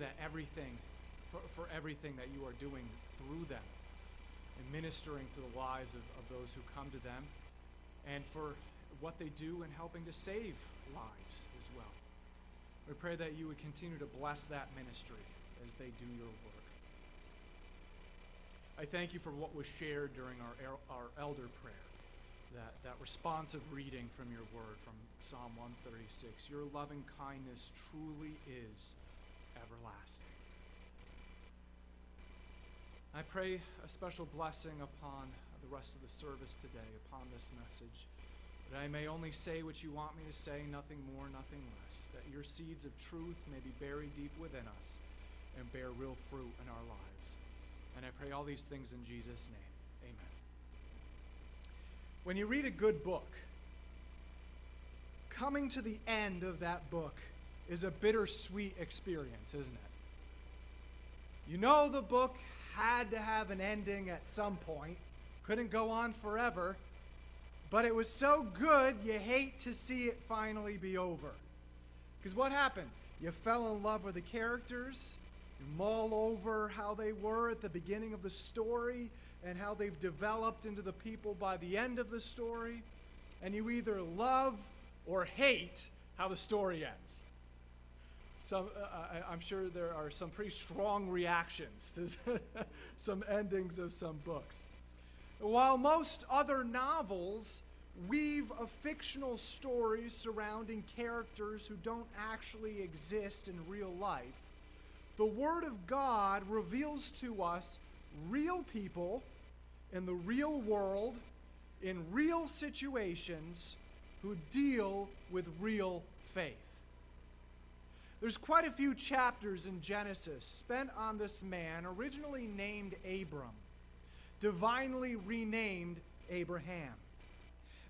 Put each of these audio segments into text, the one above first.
that everything, for, for everything that you are doing through them and ministering to the lives of, of those who come to them and for what they do in helping to save lives as well. We pray that you would continue to bless that ministry as they do your work. I thank you for what was shared during our, our elder prayer, that, that responsive reading from your word from Psalm 136. Your loving kindness truly is everlasting. I pray a special blessing upon the rest of the service today, upon this message, that I may only say what you want me to say, nothing more, nothing less, that your seeds of truth may be buried deep within us and bear real fruit in our lives. And I pray all these things in Jesus' name. Amen. When you read a good book, coming to the end of that book is a bittersweet experience, isn't it? You know the book had to have an ending at some point, couldn't go on forever, but it was so good you hate to see it finally be over. Because what happened? You fell in love with the characters, you mull over how they were at the beginning of the story and how they've developed into the people by the end of the story, and you either love or hate how the story ends some, uh, I, am sure there are some pretty strong reactions to some endings of some books. While most other novels weave a fictional story surrounding characters who don't actually exist in real life, the Word of God reveals to us real people in the real world, in real situations, who deal with real faith. There's quite a few chapters in Genesis spent on this man, originally named Abram, divinely renamed Abraham.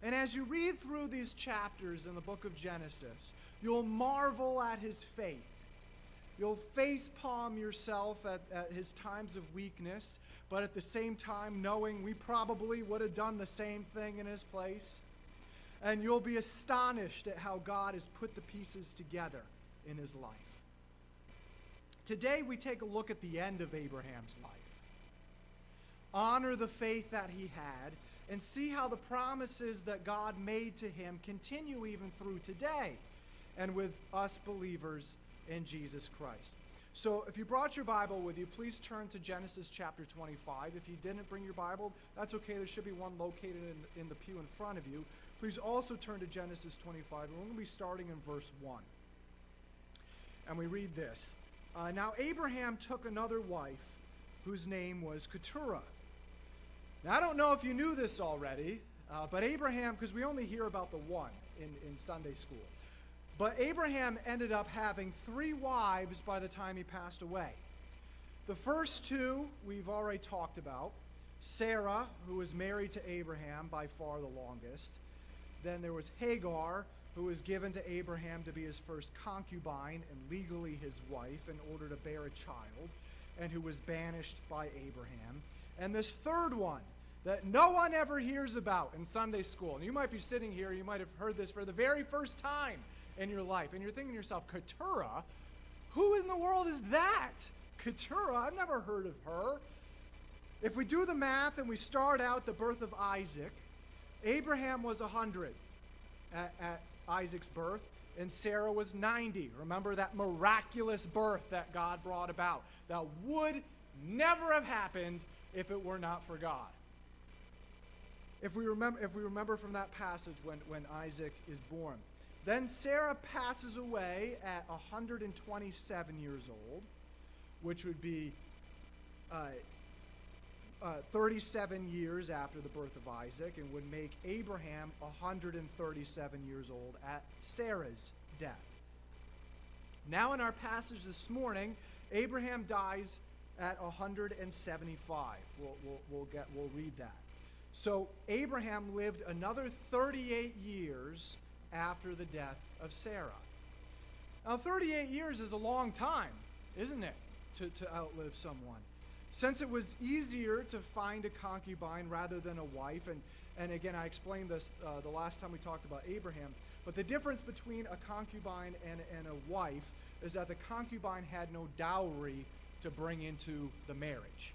And as you read through these chapters in the book of Genesis, you'll marvel at his faith. You'll face palm yourself at, at, his times of weakness, but at the same time knowing we probably would have done the same thing in his place. And you'll be astonished at how God has put the pieces together in his life. Today, we take a look at the end of Abraham's life. Honor the faith that he had and see how the promises that God made to him continue even through today and with us believers in Jesus Christ. So, if you brought your Bible with you, please turn to Genesis chapter 25. If you didn't bring your Bible, that's okay. There should be one located in, in the pew in front of you. Please also turn to Genesis 25. We're going to be starting in verse 1 and we read this uh, Now Abraham took another wife whose name was Keturah. Now, I don't know if you knew this already, uh, but Abraham, because we only hear about the one in, in Sunday school, but Abraham ended up having three wives by the time he passed away. The first two we've already talked about Sarah, who was married to Abraham by far the longest. Then there was Hagar, who was given to Abraham to be his first concubine and legally his wife in order to bear a child, and who was banished by Abraham. And this third one that no one ever hears about in Sunday school. And you might be sitting here, you might have heard this for the very first time in your life, and you're thinking to yourself, Keturah? Who in the world is that? Keturah? I've never heard of her. If we do the math and we start out the birth of Isaac, Abraham was 100 at, at Isaac's birth, and Sarah was 90. Remember that miraculous birth that God brought about that would never have happened if it were not for God. If we remember, if we remember from that passage when, when Isaac is born. Then Sarah passes away at 127 years old, which would be uh, uh, 37 years after the birth of Isaac and would make Abraham 137 years old at Sarah's death. Now, in our passage this morning, Abraham dies at 175. We'll, we'll, we'll, get, we'll read that. So, Abraham lived another 38 years after the death of Sarah. Now, 38 years is a long time, isn't it, to, to outlive someone? Since it was easier to find a concubine rather than a wife, and, and again, I explained this uh, the last time we talked about Abraham, but the difference between a concubine and, and a wife is that the concubine had no dowry to bring into the marriage.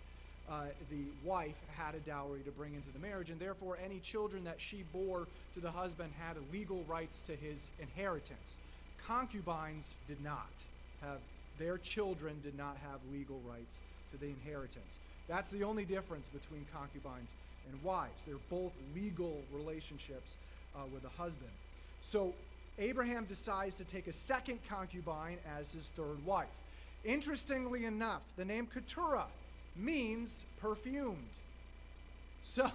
Uh, the wife had a dowry to bring into the marriage, and therefore any children that she bore to the husband had legal rights to his inheritance. Concubines did not have, their children did not have legal rights to the inheritance. That's the only difference between concubines and wives. They're both legal relationships uh, with a husband. So Abraham decides to take a second concubine as his third wife. Interestingly enough, the name Keturah means perfumed. So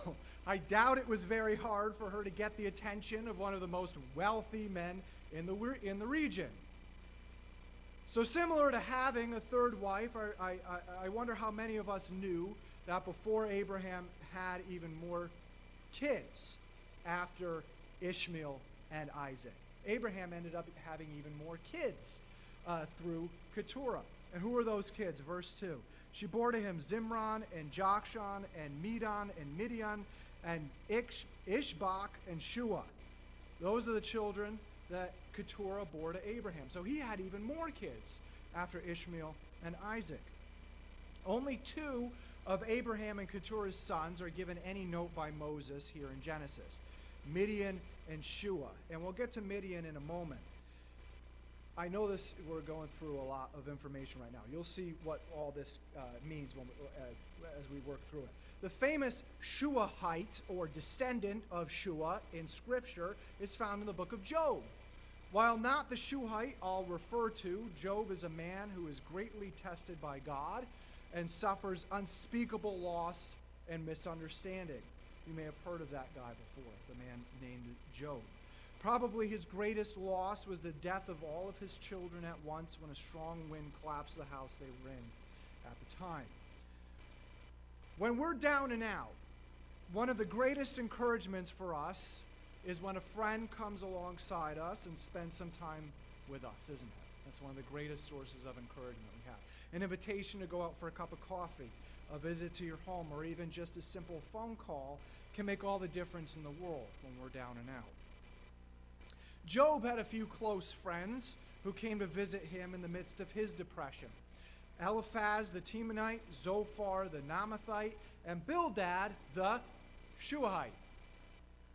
I doubt it was very hard for her to get the attention of one of the most wealthy men in the, in the region. So, similar to having a third wife, I, I, I wonder how many of us knew that before Abraham had even more kids after Ishmael and Isaac. Abraham ended up having even more kids uh, through Keturah. And who are those kids? Verse 2. She bore to him Zimron and Jokshan and Medan and Midian and Ish- Ishbak and Shua. Those are the children that Keturah bore to Abraham. So he had even more kids after Ishmael and Isaac. Only two of Abraham and Keturah's sons are given any note by Moses here in Genesis Midian and Shua. And we'll get to Midian in a moment. I know this, we're going through a lot of information right now. You'll see what all this uh, means when we, uh, as we work through it. The famous Shuahite, or descendant of Shua in Scripture, is found in the book of Job. While not the Shuhite I'll refer to, Job is a man who is greatly tested by God and suffers unspeakable loss and misunderstanding. You may have heard of that guy before, the man named Job. Probably his greatest loss was the death of all of his children at once when a strong wind collapsed the house they were in at the time. When we're down and out, one of the greatest encouragements for us is when a friend comes alongside us and spends some time with us, isn't it? That's one of the greatest sources of encouragement we have. An invitation to go out for a cup of coffee, a visit to your home, or even just a simple phone call can make all the difference in the world when we're down and out. Job had a few close friends who came to visit him in the midst of his depression. Eliphaz the Temanite, Zophar the Naamathite, and Bildad the Shuahite.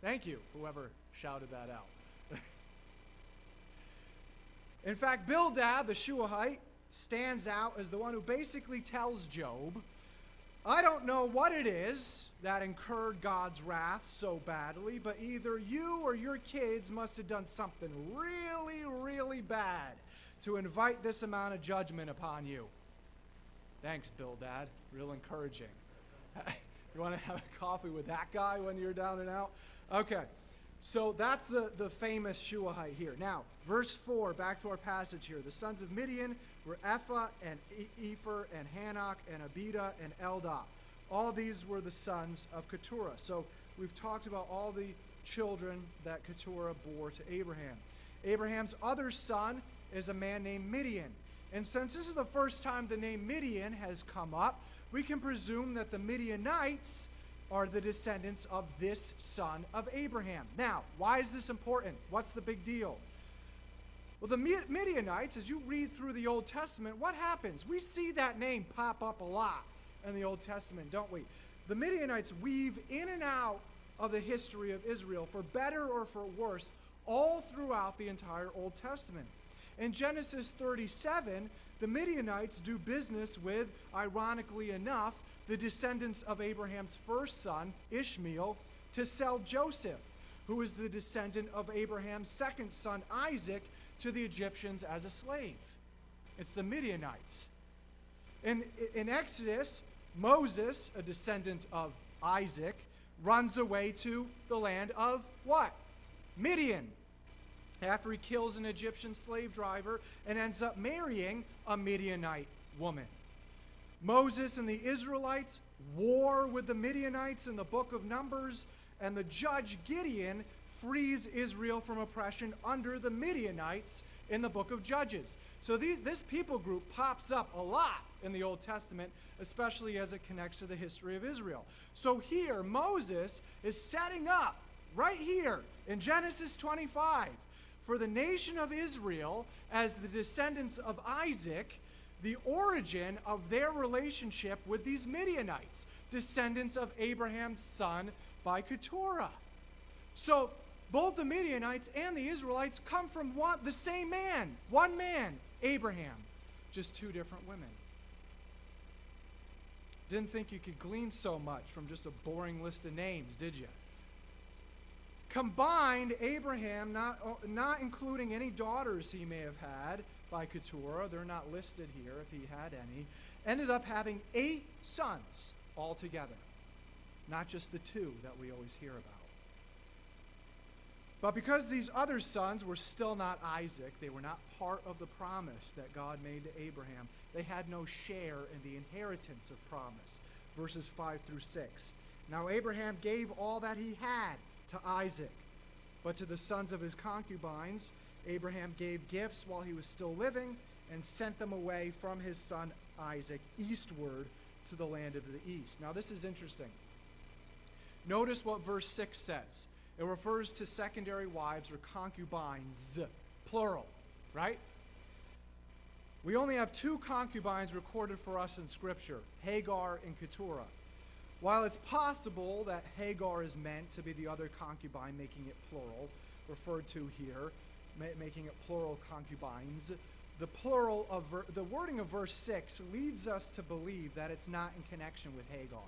Thank you, whoever shouted that out. In fact, Bildad the Shuahite stands out as the one who basically tells Job, I don't know what it is that incurred God's wrath so badly, but either you or your kids must have done something really, really bad to invite this amount of judgment upon you. Thanks, Bildad. Real encouraging. you want to have a coffee with that guy when you're down and out? Okay. So that's the, the famous Shuahite here. Now, verse 4, back to our passage here. The sons of Midian were Ephah and Epher and Hanok and Abida and Eldah. All these were the sons of Keturah. So we've talked about all the children that Keturah bore to Abraham. Abraham's other son is a man named Midian. And since this is the first time the name Midian has come up, we can presume that the Midianites are the descendants of this son of Abraham. Now, why is this important? What's the big deal? Well, the Midianites, as you read through the Old Testament, what happens? We see that name pop up a lot in the Old Testament, don't we? The Midianites weave in and out of the history of Israel, for better or for worse, all throughout the entire Old Testament. In Genesis 37, the Midianites do business with, ironically enough, the descendants of Abraham's first son, Ishmael, to sell Joseph, who is the descendant of Abraham's second son, Isaac, to the Egyptians as a slave. It's the Midianites. In, in Exodus, Moses, a descendant of Isaac, runs away to the land of what? Midian. After he kills an Egyptian slave driver and ends up marrying a Midianite woman. Moses and the Israelites war with the Midianites in the book of Numbers, and the judge Gideon frees Israel from oppression under the Midianites in the book of Judges. So these, this people group pops up a lot in the Old Testament, especially as it connects to the history of Israel. So here, Moses is setting up right here in Genesis 25 for the nation of Israel, as the descendants of Isaac, the origin of their relationship with these Midianites, descendants of Abraham's son by Keturah. So both the Midianites and the Israelites come from one, the same man, one man, Abraham, just two different women. Didn't think you could glean so much from just a boring list of names, did you? Combined, Abraham, not, not including any daughters he may have had by Keturah, they're not listed here if he had any, ended up having eight sons altogether, not just the two that we always hear about. But because these other sons were still not Isaac, they were not part of the promise that God made to Abraham, they had no share in the inheritance of promise. Verses 5 through 6. Now Abraham gave all that he had to Isaac, but to the sons of his concubines, Abraham gave gifts while he was still living and sent them away from his son Isaac eastward to the land of the east. Now, this is interesting. Notice what verse 6 says it refers to secondary wives or concubines, plural, right? We only have two concubines recorded for us in Scripture Hagar and Keturah. While it's possible that Hagar is meant to be the other concubine, making it plural, referred to here, ma- making it plural concubines, the plural of ver- the wording of verse 6 leads us to believe that it's not in connection with Hagar.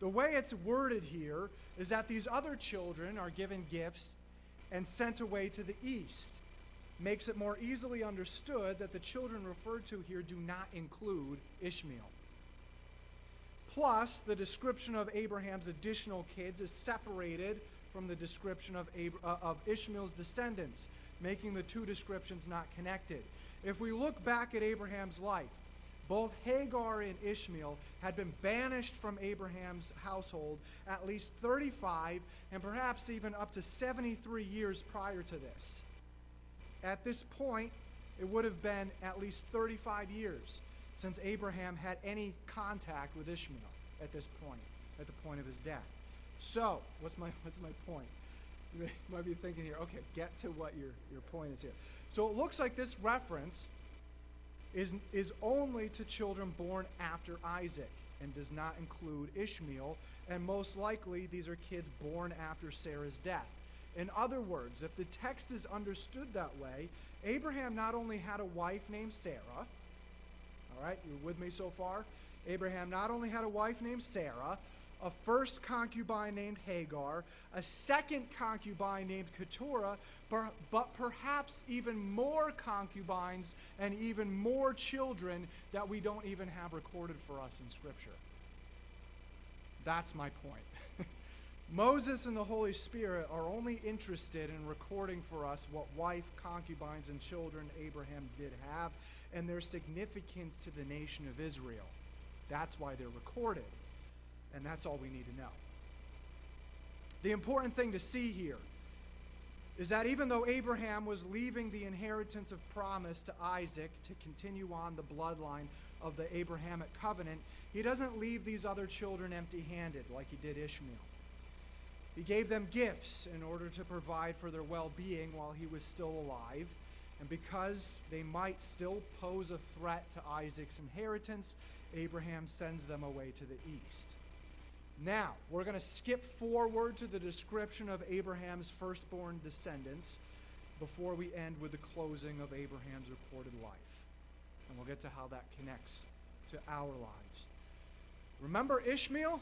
The way it's worded here is that these other children are given gifts and sent away to the east makes it more easily understood that the children referred to here do not include Ishmael. Plus, the description of Abraham's additional kids is separated from the description of, Ab- uh, of Ishmael's descendants, making the two descriptions not connected. If we look back at Abraham's life, both Hagar and Ishmael had been banished from Abraham's household at least 35 and perhaps even up to 73 years prior to this. At this point, it would have been at least 35 years since Abraham had any contact with Ishmael at this point, at the point of his death. So, what's my, what's my point? You might be thinking here, okay, get to what your, your point is here. So it looks like this reference is, is only to children born after Isaac and does not include Ishmael, and most likely these are kids born after Sarah's death. In other words, if the text is understood that way, Abraham not only had a wife named Sarah, all right, you're with me so far? Abraham not only had a wife named Sarah, a first concubine named Hagar, a second concubine named Keturah, but perhaps even more concubines and even more children that we don't even have recorded for us in Scripture. That's my point. Moses and the Holy Spirit are only interested in recording for us what wife, concubines, and children Abraham did have and their significance to the nation of Israel. That's why they're recorded. And that's all we need to know. The important thing to see here is that even though Abraham was leaving the inheritance of promise to Isaac to continue on the bloodline of the Abrahamic covenant, he doesn't leave these other children empty handed like he did Ishmael. He gave them gifts in order to provide for their well being while he was still alive. And because they might still pose a threat to Isaac's inheritance, Abraham sends them away to the east. Now, we're going to skip forward to the description of Abraham's firstborn descendants before we end with the closing of Abraham's recorded life. And we'll get to how that connects to our lives. Remember Ishmael?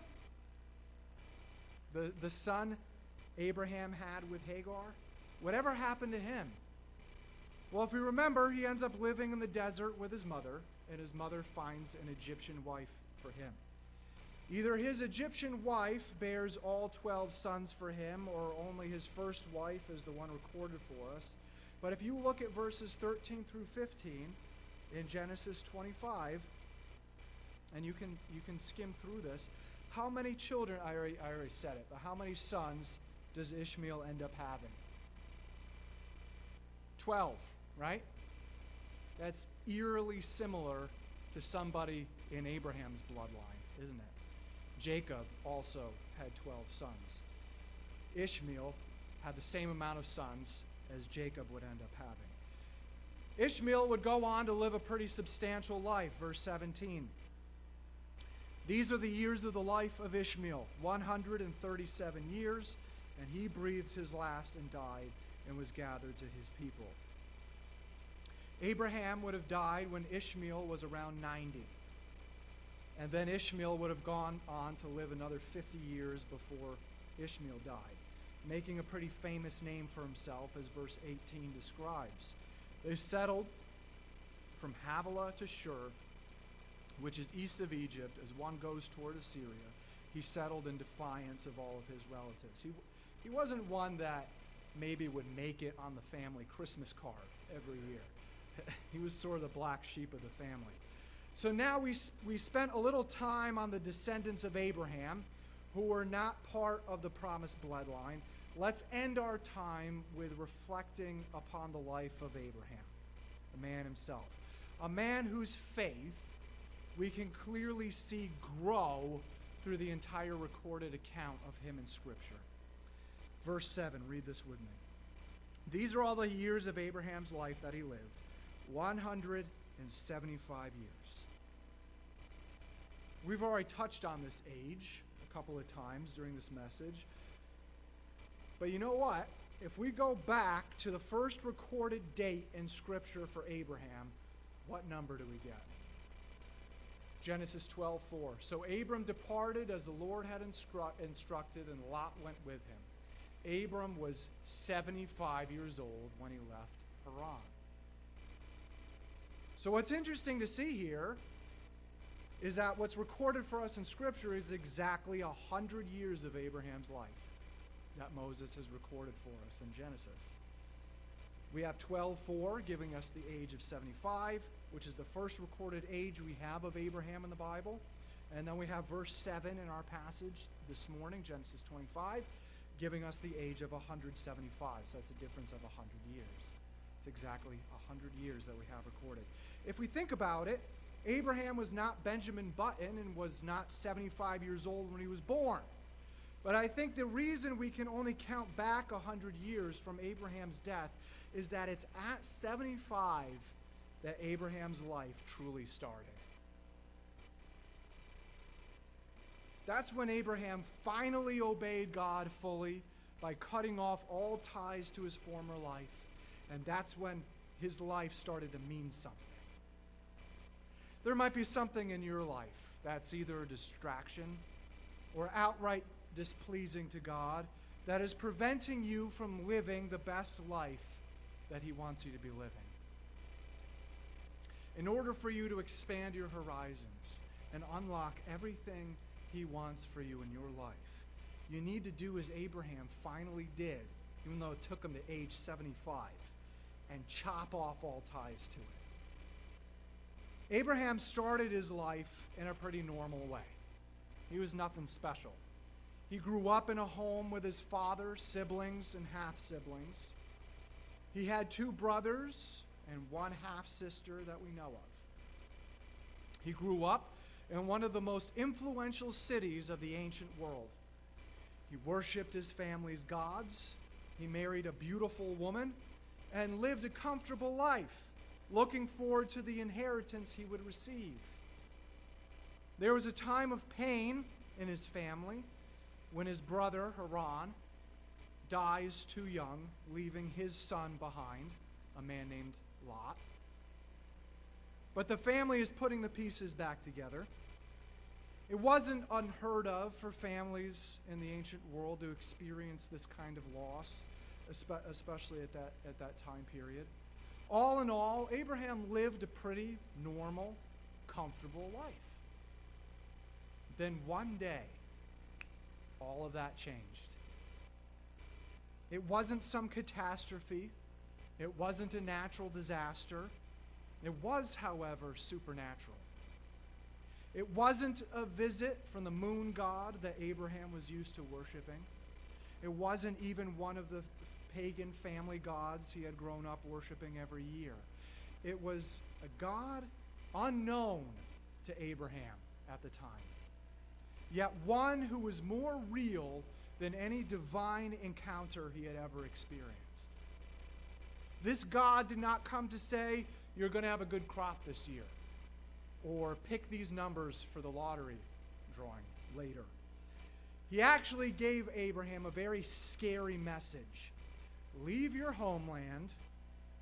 the, the son Abraham had with Hagar? Whatever happened to him? Well, if we remember, he ends up living in the desert with his mother, and his mother finds an Egyptian wife for him. Either his Egyptian wife bears all 12 sons for him, or only his first wife is the one recorded for us. But if you look at verses 13 through 15 in Genesis 25, and you can, you can skim through this, how many children, I already, I already said it, but how many sons does Ishmael end up having? 12, right? That's eerily similar to somebody in Abraham's bloodline, isn't it? Jacob also had 12 sons. Ishmael had the same amount of sons as Jacob would end up having. Ishmael would go on to live a pretty substantial life, verse 17. These are the years of the life of Ishmael 137 years, and he breathed his last and died and was gathered to his people. Abraham would have died when Ishmael was around 90. And then Ishmael would have gone on to live another 50 years before Ishmael died, making a pretty famous name for himself, as verse 18 describes. They settled from Havilah to Shur, which is east of Egypt, as one goes toward Assyria. He settled in defiance of all of his relatives. He, he wasn't one that maybe would make it on the family Christmas card every year. he was sort of the black sheep of the family. So now we, we spent a little time on the descendants of Abraham who were not part of the promised bloodline. Let's end our time with reflecting upon the life of Abraham, the man himself. A man whose faith we can clearly see grow through the entire recorded account of him in Scripture. Verse 7, read this with me. These are all the years of Abraham's life that he lived 175 years. We've already touched on this age a couple of times during this message. But you know what? If we go back to the first recorded date in Scripture for Abraham, what number do we get? Genesis 12, 4. So Abram departed as the Lord had instru- instructed, and Lot went with him. Abram was 75 years old when he left Haran. So, what's interesting to see here is that what's recorded for us in Scripture is exactly a hundred years of Abraham's life that Moses has recorded for us in Genesis. We have 12:4 giving us the age of 75, which is the first recorded age we have of Abraham in the Bible. And then we have verse 7 in our passage this morning, Genesis 25, giving us the age of 175. So that's a difference of 100 years. It's exactly 100 years that we have recorded. If we think about it, Abraham was not Benjamin Button and was not 75 years old when he was born. But I think the reason we can only count back 100 years from Abraham's death is that it's at 75 that Abraham's life truly started. That's when Abraham finally obeyed God fully by cutting off all ties to his former life. And that's when his life started to mean something. There might be something in your life that's either a distraction or outright displeasing to God that is preventing you from living the best life that He wants you to be living. In order for you to expand your horizons and unlock everything He wants for you in your life, you need to do as Abraham finally did, even though it took him to age 75, and chop off all ties to it. Abraham started his life in a pretty normal way. He was nothing special. He grew up in a home with his father, siblings, and half siblings. He had two brothers and one half sister that we know of. He grew up in one of the most influential cities of the ancient world. He worshiped his family's gods. He married a beautiful woman and lived a comfortable life looking forward to the inheritance he would receive. There was a time of pain in his family when his brother, Haran, dies too young, leaving his son behind, a man named Lot. But the family is putting the pieces back together. It wasn't unheard of for families in the ancient world to experience this kind of loss, especially at that, at that time period. All in all, Abraham lived a pretty normal, comfortable life. Then one day, all of that changed. It wasn't some catastrophe, it wasn't a natural disaster. It was, however, supernatural. It wasn't a visit from the moon god that Abraham was used to worshiping. It wasn't even one of the pagan family gods he had grown up worshiping every year. It was a God unknown to Abraham at the time, yet one who was more real than any divine encounter he had ever experienced. This God did not come to say, You're going to have a good crop this year, or pick these numbers for the lottery drawing later. He actually gave Abraham a very scary message Leave your homeland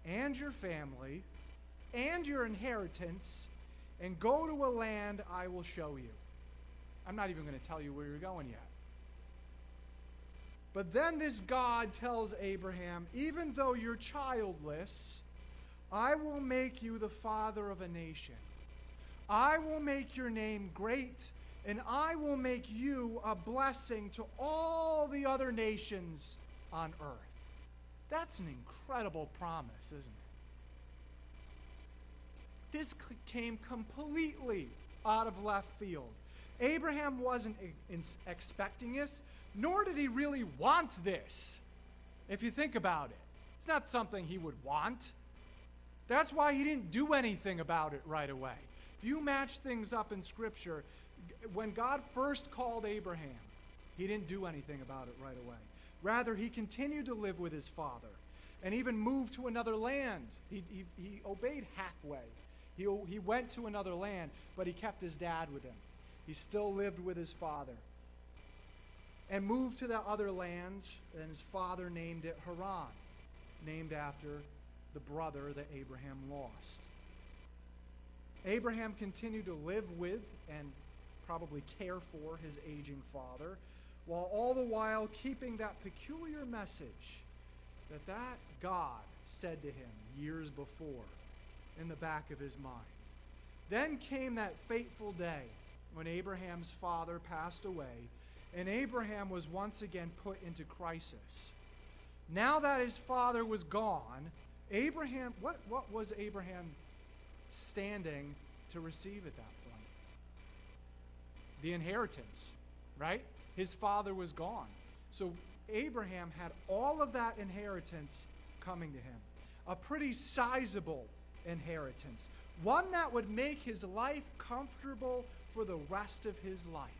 and your family and your inheritance and go to a land I will show you. I'm not even going to tell you where you're going yet. But then this God tells Abraham, even though you're childless, I will make you the father of a nation. I will make your name great, and I will make you a blessing to all the other nations on earth. That's an incredible promise, isn't it? This came completely out of left field. Abraham wasn't expecting this, nor did he really want this. If you think about it, it's not something he would want. That's why he didn't do anything about it right away. If you match things up in Scripture, when God first called Abraham, he didn't do anything about it right away. Rather, he continued to live with his father and even moved to another land. He, he, he obeyed halfway. He, he went to another land, but he kept his dad with him. He still lived with his father. And moved to that other land, and his father named it Haran, named after the brother that Abraham lost. Abraham continued to live with and probably care for his aging father, while all the while keeping that peculiar message that that God said to him years before in the back of his mind. Then came that fateful day when Abraham's father passed away, and Abraham was once again put into crisis. Now that his father was gone, Abraham, what, what was Abraham standing to receive at that point? The inheritance, right? His father was gone. So Abraham had all of that inheritance coming to him. A pretty sizable inheritance, one that would make his life comfortable for the rest of his life.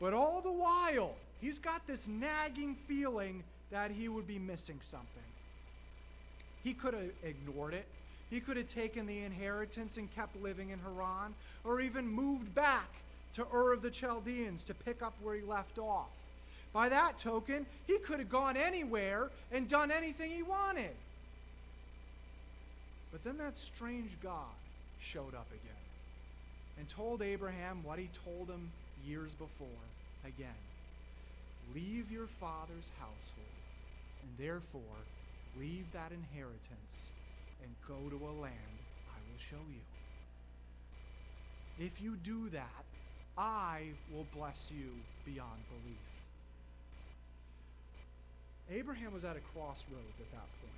But all the while, he's got this nagging feeling that he would be missing something. He could have ignored it. He could have taken the inheritance and kept living in Haran, or even moved back to Ur of the Chaldeans to pick up where he left off. By that token, he could have gone anywhere and done anything he wanted. But then that strange God showed up again and told Abraham what he told him years before again Leave your father's household, and therefore leave that inheritance and go to a land I will show you. If you do that, I will bless you beyond belief. Abraham was at a crossroads at that point.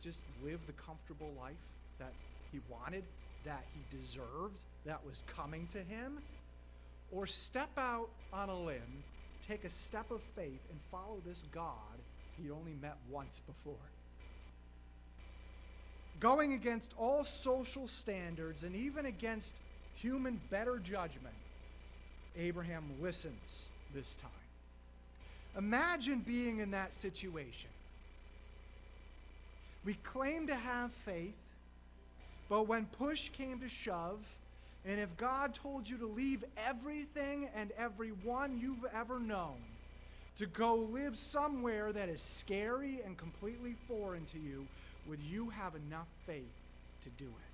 Just live the comfortable life that he wanted, that he deserved, that was coming to him, or step out on a limb, take a step of faith, and follow this God he'd only met once before. Going against all social standards and even against human better judgment, Abraham listens this time. Imagine being in that situation. We claim to have faith, but when push came to shove, and if God told you to leave everything and everyone you've ever known to go live somewhere that is scary and completely foreign to you, would you have enough faith to do it?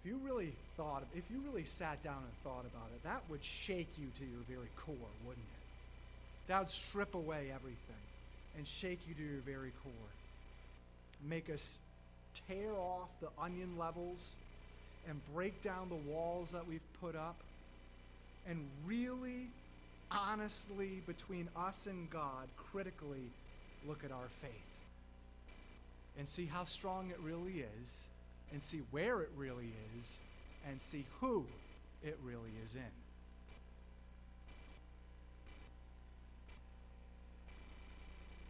If you really thought, if you really sat down and thought about it, that would shake you to your very core, wouldn't it? That would strip away everything and shake you to your very core. Make us tear off the onion levels and break down the walls that we've put up and really, honestly, between us and God, critically look at our faith and see how strong it really is and see where it really is and see who it really is in.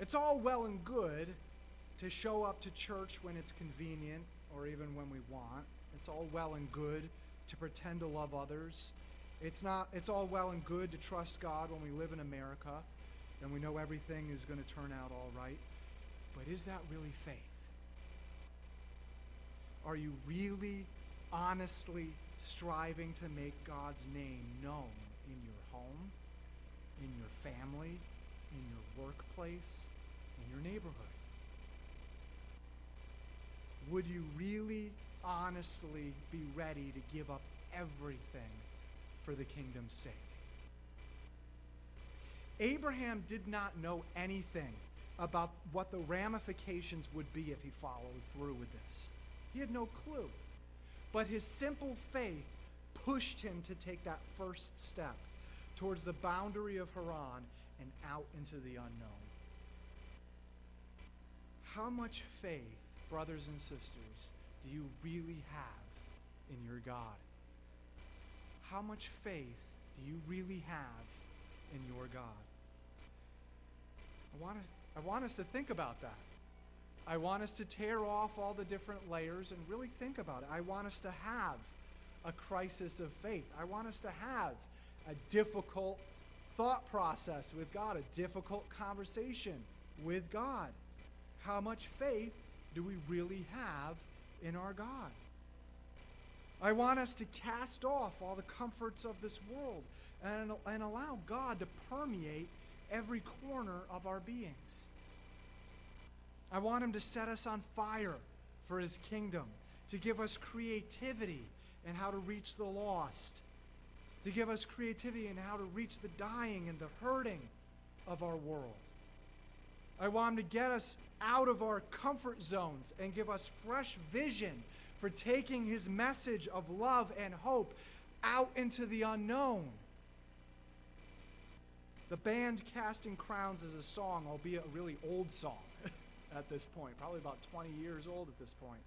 It's all well and good to show up to church when it's convenient or even when we want. It's all well and good to pretend to love others. It's not it's all well and good to trust God when we live in America. and we know everything is going to turn out all right. But is that really faith? Are you really, honestly striving to make God's name known in your home, in your family, in your workplace, in your neighborhood? Would you really, honestly be ready to give up everything for the kingdom's sake? Abraham did not know anything about what the ramifications would be if he followed through with this. He had no clue. But his simple faith pushed him to take that first step towards the boundary of Haran and out into the unknown. How much faith, brothers and sisters, do you really have in your God? How much faith do you really have in your God? I want, to, I want us to think about that. I want us to tear off all the different layers and really think about it. I want us to have a crisis of faith. I want us to have a difficult thought process with God, a difficult conversation with God. How much faith do we really have in our God? I want us to cast off all the comforts of this world and, and allow God to permeate every corner of our beings. I want Him to set us on fire for His kingdom, to give us creativity in how to reach the lost, to give us creativity in how to reach the dying and the hurting of our world. I want Him to get us out of our comfort zones and give us fresh vision for taking His message of love and hope out into the unknown. The band Casting Crowns is a song, albeit a really old song at this point, probably about 20 years old at this point.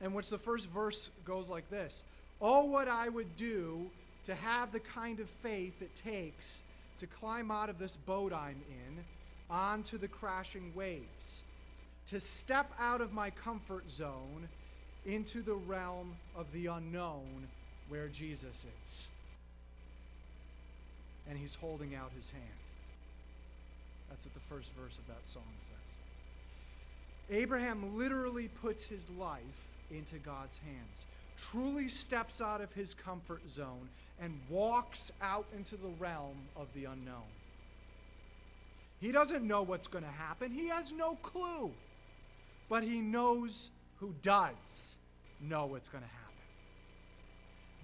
In which the first verse goes like this Oh, what I would do to have the kind of faith it takes to climb out of this boat I'm in onto the crashing waves, to step out of my comfort zone into the realm of the unknown where Jesus is and he's holding out his hand. That's what the first verse of that song says. Abraham literally puts his life into God's hands, truly steps out of his comfort zone, and walks out into the realm of the unknown. He doesn't know what's going to happen, he has no clue. But he knows who does know what's going to happen.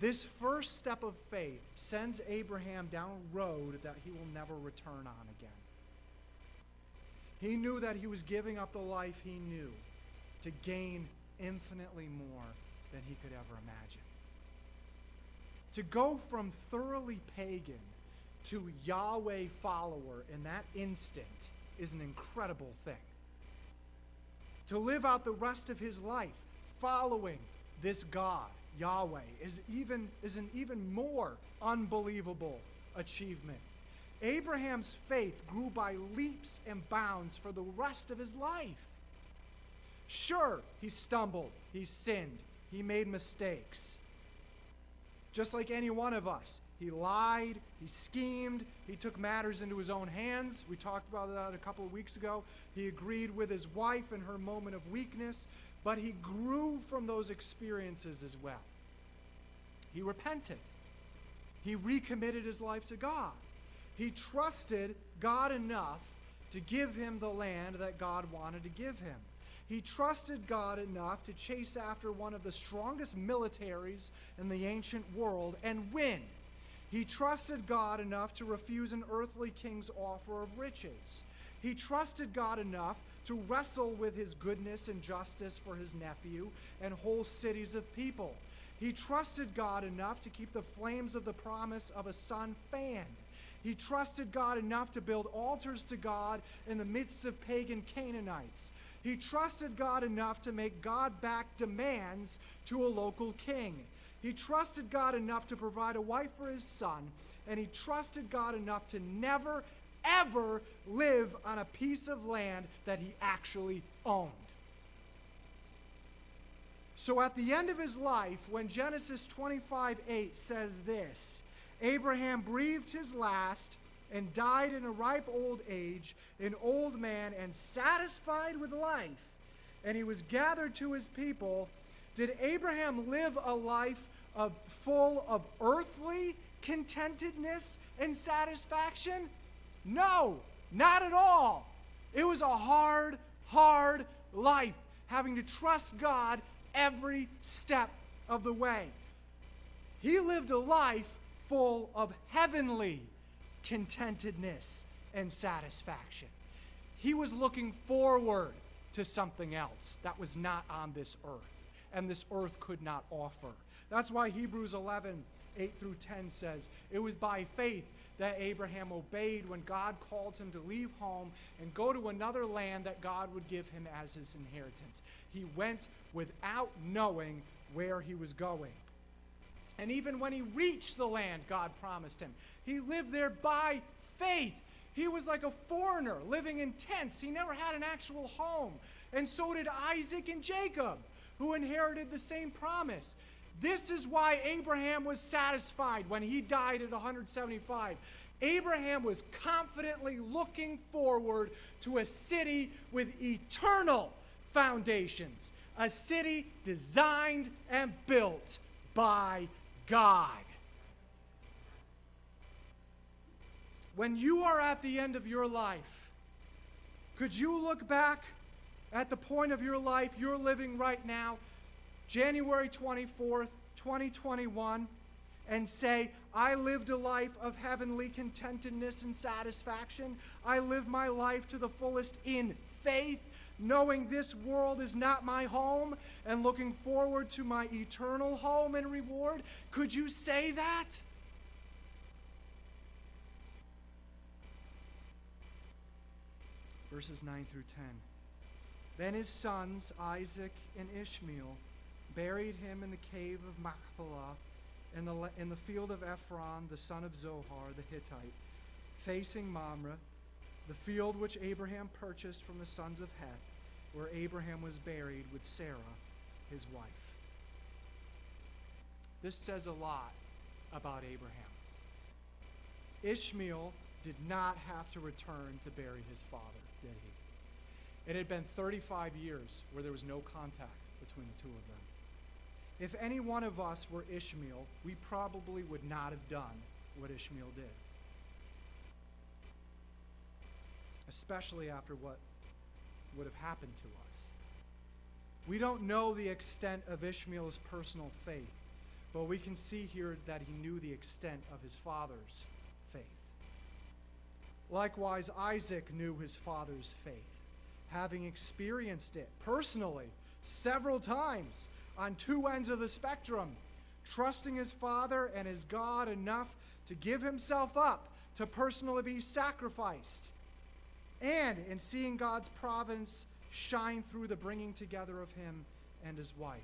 This first step of faith sends Abraham down a road that he will never return on again. He knew that he was giving up the life he knew to gain infinitely more than he could ever imagine. To go from thoroughly pagan to Yahweh follower in that instant is an incredible thing. To live out the rest of his life following this God Yahweh is, even, is an even more unbelievable achievement. Abraham's faith grew by leaps and bounds for the rest of his life. Sure, he stumbled, he sinned, he made mistakes. Just like any one of us, he lied, he schemed, he took matters into his own hands. We talked about that a couple of weeks ago. He agreed with his wife in her moment of weakness. But he grew from those experiences as well. He repented. He recommitted his life to God. He trusted God enough to give him the land that God wanted to give him. He trusted God enough to chase after one of the strongest militaries in the ancient world and win. He trusted God enough to refuse an earthly king's offer of riches. He trusted God enough to wrestle with his goodness and justice for his nephew and whole cities of people. He trusted God enough to keep the flames of the promise of a son fanned. He trusted God enough to build altars to God in the midst of pagan Canaanites. He trusted God enough to make God back demands to a local king. He trusted God enough to provide a wife for his son, and he trusted God enough to never, ever live on a piece of land that he actually owned. So at the end of his life, when Genesis 25 8 says this, Abraham breathed his last and died in a ripe old age, an old man and satisfied with life, and he was gathered to his people, did Abraham live a life of full of earthly contentedness and satisfaction? No, not at all. It was a hard, hard life, having to trust God every step of the way. He lived a life full of heavenly contentedness and satisfaction. He was looking forward to something else that was not on this earth, and this earth could not offer. That's why Hebrews 11, 8 through 10 says, It was by faith that Abraham obeyed when God called him to leave home and go to another land that God would give him as his inheritance. He went without knowing where he was going. And even when he reached the land God promised him, he lived there by faith. He was like a foreigner living in tents. He never had an actual home. And so did Isaac and Jacob, who inherited the same promise. This is why Abraham was satisfied when he died at 175. Abraham was confidently looking forward to a city with eternal foundations, a city designed and built by God. When you are at the end of your life, could you look back at the point of your life you're living right now, January 24th, 2021, and say, I lived a life of heavenly contentedness and satisfaction. I lived my life to the fullest in faith knowing this world is not my home and looking forward to my eternal home and reward? Could you say that? Verses 9 through 10. Then his sons, Isaac and Ishmael, buried him in the cave of Machpelah in the, in the field of Ephron, the son of Zohar the Hittite, facing Mamre the field which Abraham purchased from the sons of Heth, where Abraham was buried with Sarah, his wife. This says a lot about Abraham. Ishmael did not have to return to bury his father, did he? It had been 35 years where there was no contact between the two of them. If any one of us were Ishmael, we probably would not have done what Ishmael did. especially after what would have happened to us. We don't know the extent of Ishmael's personal faith, but we can see here that he knew the extent of his father's faith. Likewise, Isaac knew his father's faith, having experienced it personally several times on two ends of the spectrum, trusting his father and his God enough to give himself up to personally be sacrificed and in seeing God's providence shine through the bringing together of him and his wife.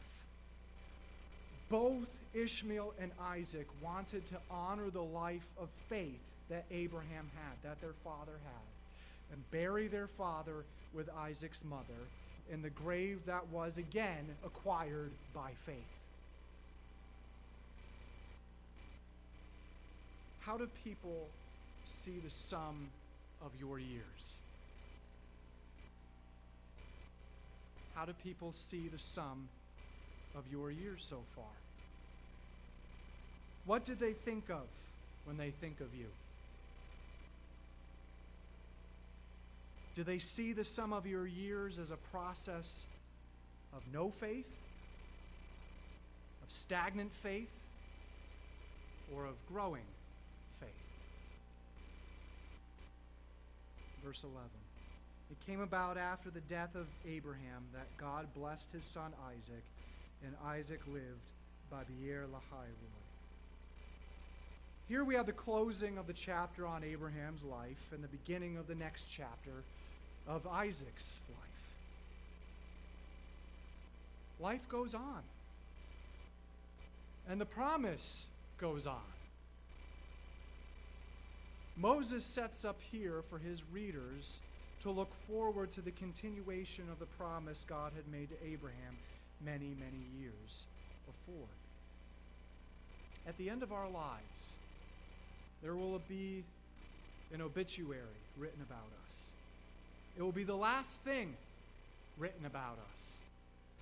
Both Ishmael and Isaac wanted to honor the life of faith that Abraham had, that their father had, and bury their father with Isaac's mother in the grave that was again acquired by faith. How do people see the sum of your years? How do people see the sum of your years so far? What did they think of when they think of you? Do they see the sum of your years as a process of no faith, of stagnant faith, or of growing faith? Verse 11. It came about after the death of Abraham that God blessed his son Isaac, and Isaac lived by Beer Lahai Roi. Here we have the closing of the chapter on Abraham's life and the beginning of the next chapter of Isaac's life. Life goes on, and the promise goes on. Moses sets up here for his readers to look forward to the continuation of the promise God had made to Abraham many, many years before. At the end of our lives, there will be an obituary written about us. It will be the last thing written about us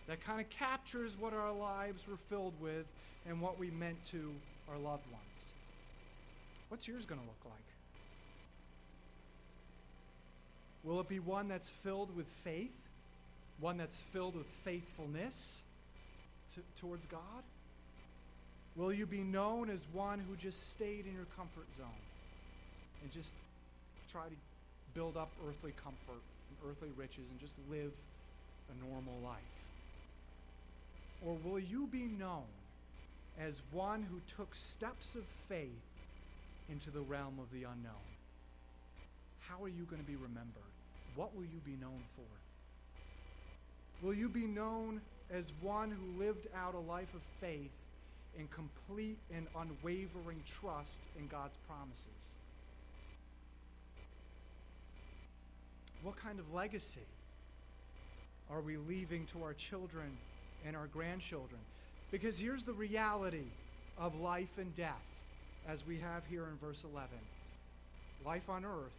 that kind of captures what our lives were filled with and what we meant to our loved ones. What's yours going to look like? Will it be one that's filled with faith? One that's filled with faithfulness to, towards God? Will you be known as one who just stayed in your comfort zone and just try to build up earthly comfort and earthly riches and just live a normal life? Or will you be known as one who took steps of faith into the realm of the unknown? How are you going to be remembered? What will you be known for? Will you be known as one who lived out a life of faith in complete and unwavering trust in God's promises? What kind of legacy are we leaving to our children and our grandchildren? Because here's the reality of life and death, as we have here in verse 11 life on earth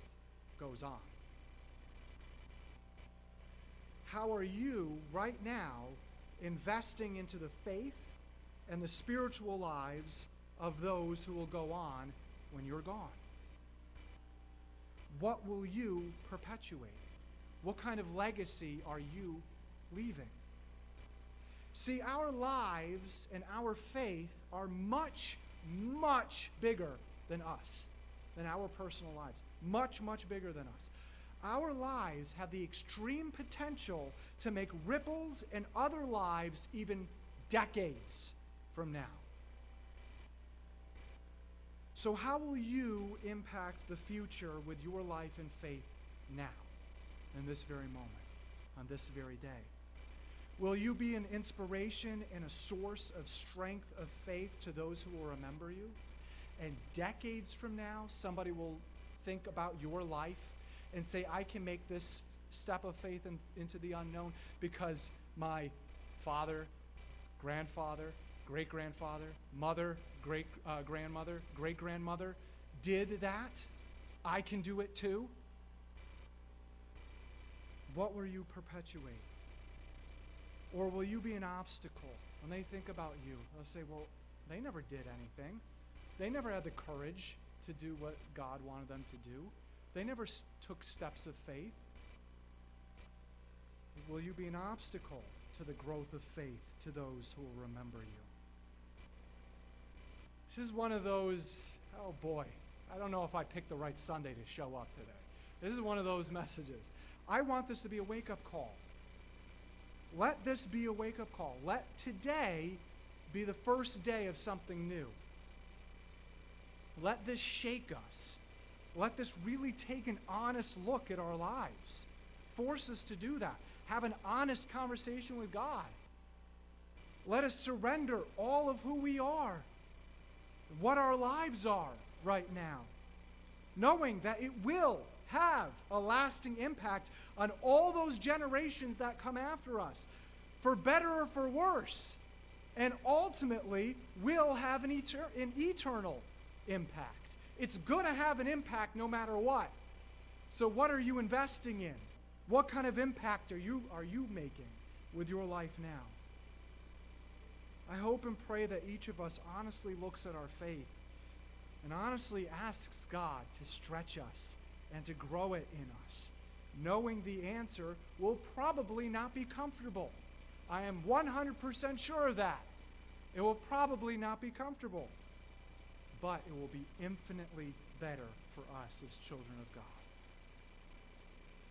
goes on. How are you right now investing into the faith and the spiritual lives of those who will go on when you're gone? What will you perpetuate? What kind of legacy are you leaving? See, our lives and our faith are much, much bigger than us, than our personal lives. Much, much bigger than us. Our lives have the extreme potential to make ripples in other lives even decades from now. So, how will you impact the future with your life and faith now, in this very moment, on this very day? Will you be an inspiration and a source of strength of faith to those who will remember you? And decades from now, somebody will think about your life and say, I can make this step of faith in, into the unknown because my father, grandfather, great grandfather, mother, great uh, grandmother, great grandmother did that. I can do it too. What will you perpetuate? Or will you be an obstacle when they think about you? They'll say, well, they never did anything. They never had the courage to do what God wanted them to do. They never took steps of faith. Will you be an obstacle to the growth of faith to those who will remember you? This is one of those, oh boy, I don't know if I picked the right Sunday to show up today. This is one of those messages. I want this to be a wake up call. Let this be a wake up call. Let today be the first day of something new. Let this shake us. Let this really take an honest look at our lives. Force us to do that. Have an honest conversation with God. Let us surrender all of who we are what our lives are right now, knowing that it will have a lasting impact on all those generations that come after us, for better or for worse, and ultimately will have an, an eternal impact. It's going to have an impact no matter what. So, what are you investing in? What kind of impact are you, are you making with your life now? I hope and pray that each of us honestly looks at our faith and honestly asks God to stretch us and to grow it in us, knowing the answer will probably not be comfortable. I am 100% sure of that. It will probably not be comfortable, but it will be infinitely better for us as children of God.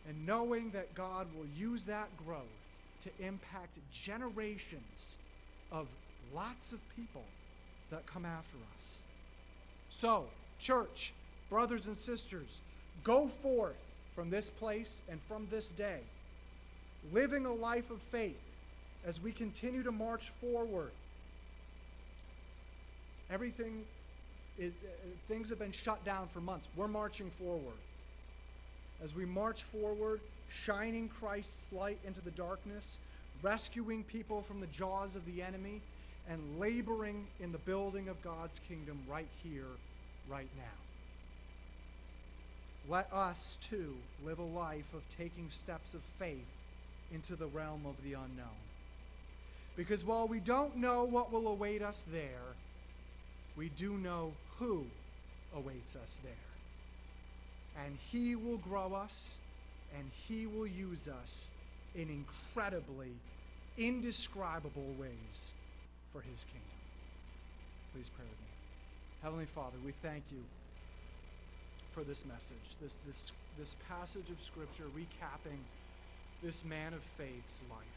And knowing that God will use that growth to impact generations of lots of people that come after us. So, church, brothers and sisters, go forth from this place and from this day, living a life of faith as we continue to march forward. Everything is, uh, things have been shut down for months. We're marching forward. As we march forward, shining Christ's light into the darkness, rescuing people from the jaws of the enemy, and laboring in the building of God's kingdom right here, right now. let us too live a life of taking steps of faith into the realm of the unknown. Because while we don't know what will await us there, we do know who awaits us there. And He will grow us and He will use us in incredibly, indescribable ways for His kingdom. Please pray with me. Heavenly Father, we thank you for this message, this, this, this passage of Scripture recapping this man of faith's life.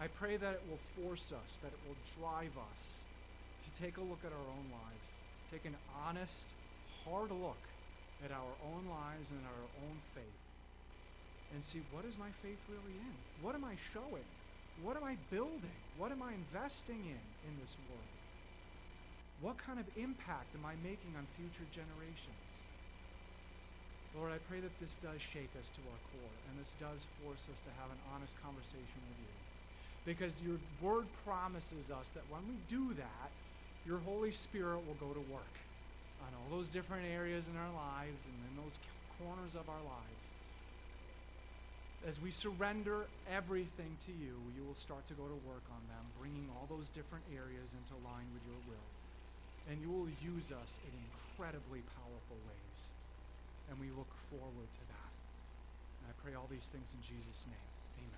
I pray that it will force us, that it will drive us to take a look at our own lives, take an honest, hard look at our own lives and our own faith, and see what is my faith really in? What am I showing? What am I building? What am I investing in in this world? What kind of impact am I making on future generations? Lord, I pray that this does shake us to our core and this does force us to have an honest conversation with you. Because your word promises us that when we do that, your Holy Spirit will go to work on all those different areas in our lives and in those corners of our lives. As we surrender everything to you, you will start to go to work on them, bringing all those different areas into line with your will. And you will use us in incredibly powerful ways and we look forward to that. And I pray all these things in Jesus' name.